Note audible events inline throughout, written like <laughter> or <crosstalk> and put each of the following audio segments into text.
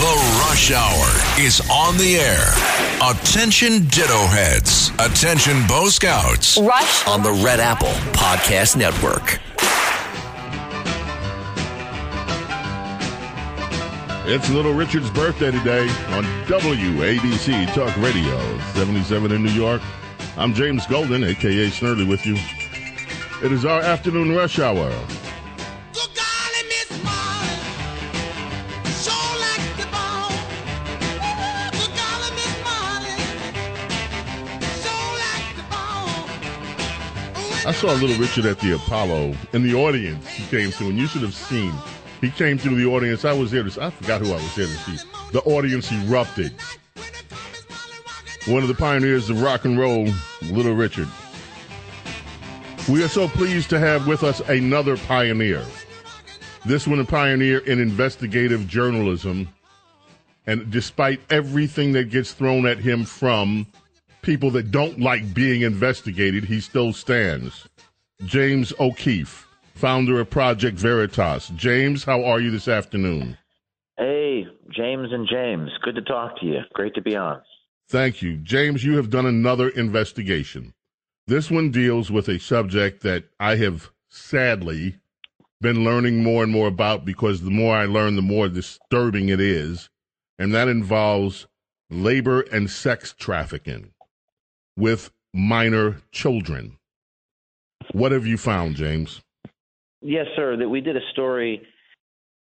The Rush Hour is on the air. Attention Ditto Heads. Attention Bo Scouts. Rush on the Red Apple Podcast Network. It's Little Richard's birthday today on WABC Talk Radio, 77 in New York. I'm James Golden, aka Snerdley, with you. It is our afternoon rush hour. I saw Little Richard at the Apollo in the audience. He came to, and you should have seen. He came through the audience. I was there to. I forgot who I was there to see. The audience erupted. One of the pioneers of rock and roll, Little Richard. We are so pleased to have with us another pioneer. This one a pioneer in investigative journalism. And despite everything that gets thrown at him from people that don't like being investigated, he still stands. James O'Keefe, founder of Project Veritas. James, how are you this afternoon? Hey, James and James. Good to talk to you. Great to be on. Thank you. James, you have done another investigation. This one deals with a subject that I have sadly been learning more and more about because the more I learn, the more disturbing it is. And that involves labor and sex trafficking with minor children. What have you found, James? Yes, sir. That we did a story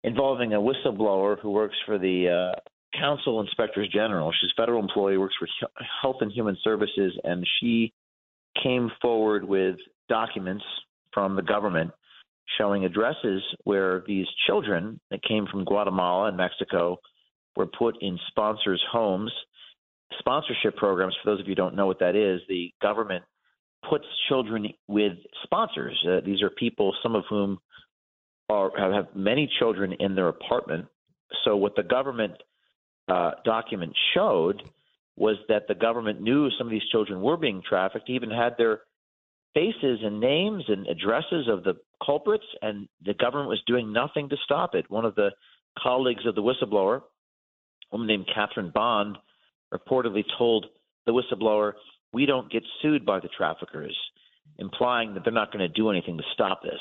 involving a whistleblower who works for the uh, Council Inspectors General. She's a federal employee, works for Health and Human Services, and she came forward with documents from the government showing addresses where these children that came from Guatemala and Mexico were put in sponsors' homes sponsorship programs, for those of you who don't know what that is, the government puts children with sponsors. Uh, these are people, some of whom are, have many children in their apartment. So, what the government uh, document showed was that the government knew some of these children were being trafficked, even had their faces and names and addresses of the culprits, and the government was doing nothing to stop it. One of the colleagues of the whistleblower, a woman named Catherine Bond, reportedly told the whistleblower, We don't get sued by the traffickers, implying that they're not going to do anything to stop this.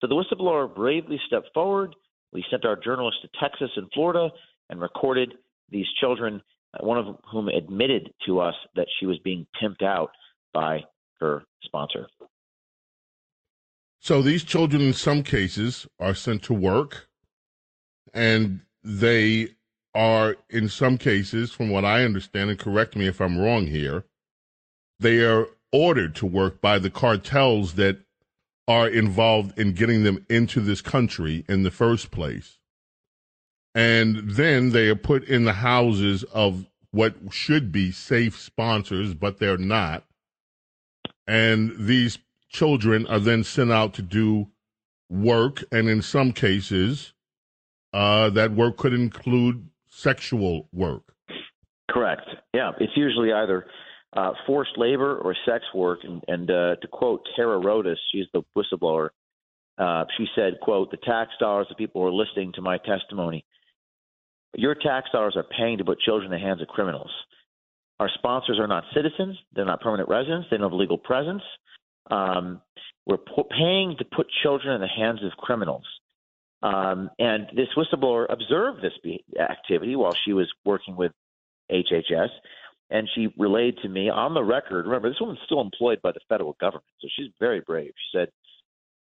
So the whistleblower bravely stepped forward. We sent our journalists to Texas and Florida and recorded these children, uh, one of whom admitted to us that she was being pimped out by her sponsor. So these children, in some cases, are sent to work and they are, in some cases, from what I understand, and correct me if I'm wrong here, they are ordered to work by the cartels that are involved in getting them into this country in the first place. And then they are put in the houses of what should be safe sponsors, but they're not. And these children are then sent out to do work, and in some cases, uh, that work could include sexual work. Correct. Yeah, it's usually either uh, forced labor or sex work. And, and uh, to quote Tara Rodas, she's the whistleblower. Uh, she said, "quote The tax dollars of people who are listening to my testimony. Your tax dollars are paying to put children in the hands of criminals. Our sponsors are not citizens; they're not permanent residents. They don't have legal presence. Um, we're paying to put children in the hands of criminals." Um, and this whistleblower observed this be- activity while she was working with HHS, and she relayed to me on the record. Remember, this woman's still employed by the federal government, so she's very brave. She said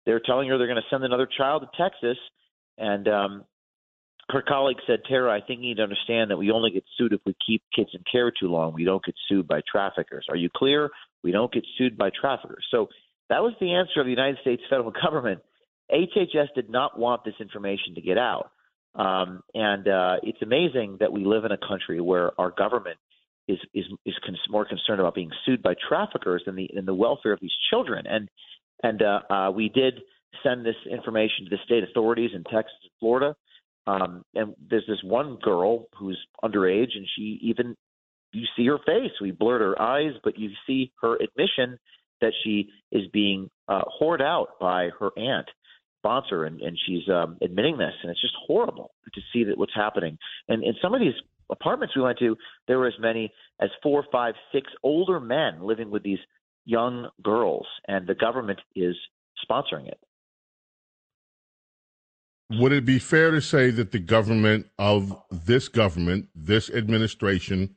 they're telling her they're going to send another child to Texas, and um, her colleague said, Tara, I think you need to understand that we only get sued if we keep kids in care too long. We don't get sued by traffickers. Are you clear? We don't get sued by traffickers. So that was the answer of the United States federal <laughs> government HHS did not want this information to get out. Um, and uh, it's amazing that we live in a country where our government is is is more concerned about being sued by traffickers than the than the welfare of these children. And and uh, uh, we did send this information to the state authorities in Texas and Florida. Um, and there's this one girl who's underage, and she even you see her face. We blurred her eyes, but you see her admission that she is being uh, whored out by her aunt sponsor, and, and she's um, admitting this, and it's just horrible to see that what's happening. And in some of these apartments we went to, there were as many as four, five, six older men living with these young girls, and the government is sponsoring it. Would it be fair to say that the government of this government, this administration,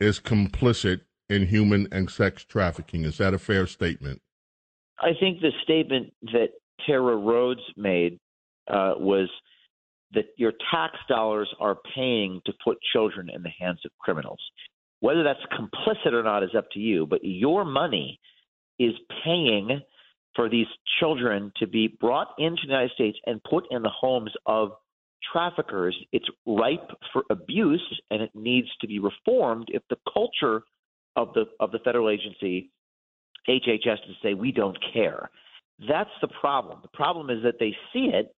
is complicit in human and sex trafficking? Is that a fair statement? I think the statement that Tara Rodas made uh, was that your tax dollars are paying to put children in the hands of criminals. Whether that's complicit or not is up to you, but your money is paying for these children to be brought into the United States and put in the homes of traffickers. It's ripe for abuse and it needs to be reformed if the culture of the of the federal agency HHS to say we don't care. That's the problem. The problem is that they see it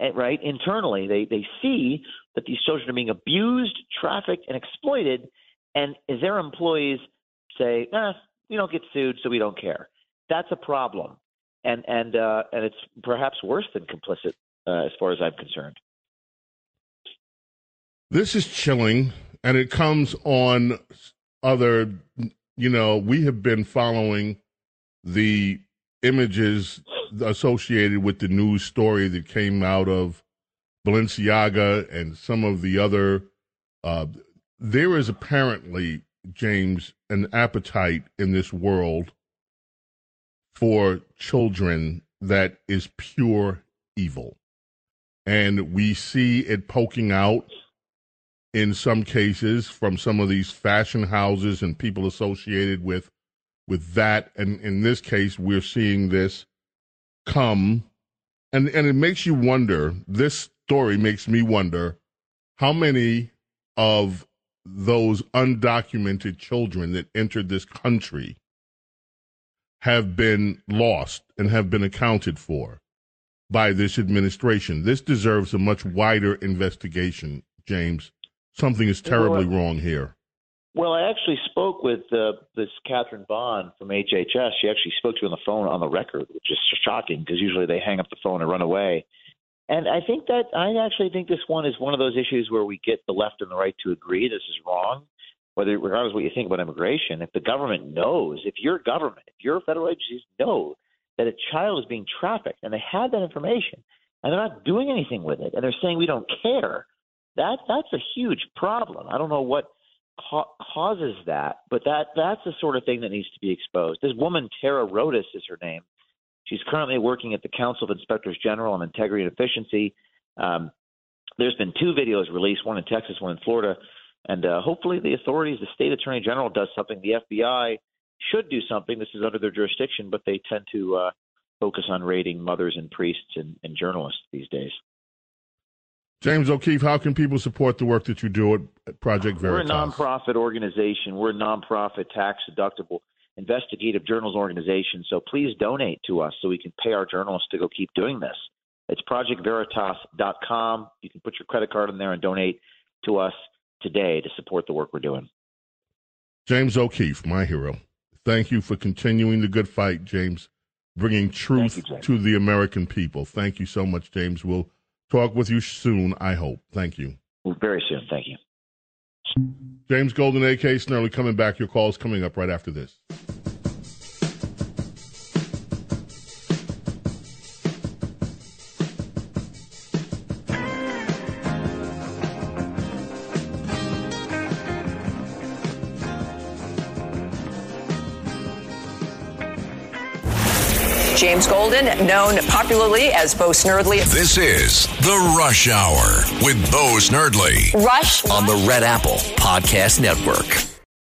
eh, right internally. They they see that these children are being abused, trafficked, and exploited, and their employees say, "Ah, we don't get sued, so we don't care." That's a problem, and and uh, and it's perhaps worse than complicit uh, as far as I'm concerned. This is chilling, and it comes on other. You know, we have been following the images associated with the news story that came out of Balenciaga and some of the other. Uh, there is apparently, James, an appetite in this world for children that is pure evil. And we see it poking out in some cases from some of these fashion houses and people associated with with that. And in this case, we're seeing this come, and and it makes you wonder. This story makes me wonder how many of those undocumented children that entered this country have been lost and have been accounted for by this administration. This deserves a much wider investigation, James. Something is terribly wrong here. Well, I actually spoke with uh, this Catherine Bond from HHS. She actually spoke to me on the phone on the record, which is shocking because usually they hang up the phone and run away. And I think that I actually think this one is one of those issues where we get the left and the right to agree this is wrong, whether regardless of what you think about immigration. If the government knows, if your government, if your federal agencies know that a child is being trafficked and they have that information and they're not doing anything with it and they're saying we don't care, that that's a huge problem. I don't know what ca- causes that. But that that's the sort of thing that needs to be exposed. This woman, Tara Rodas, is her name. She's currently working at the Council of Inspectors General on Integrity and Efficiency. Um, there's been two videos released, one in Texas, one in Florida, and uh, hopefully the authorities, the state attorney general, does something. The FBI should do something. This is under their jurisdiction, but they tend to uh, focus on raiding mothers and priests and, and journalists these days. James O'Keefe, how can people support the work that you do at Project Veritas? We're a nonprofit organization. We're a nonprofit, tax deductible, investigative journals organization. So please donate to us so we can pay our journalists to go keep doing this. It's projectveritas.com. You can put your credit card in there and donate to us today to support the work we're doing. James O'Keefe, my hero. Thank you for continuing the good fight, James, bringing truth you, to the American people. Thank you so much, James. We'll talk with you soon, I hope. Thank you. Very soon. Thank you. James Golden, AK Snerdley, coming back. Your call is coming up right after this. James Golden, known popularly as Bo Snerdley. This is The Rush Hour with Bo Snerdley. Rush on the Red Apple Podcast Network.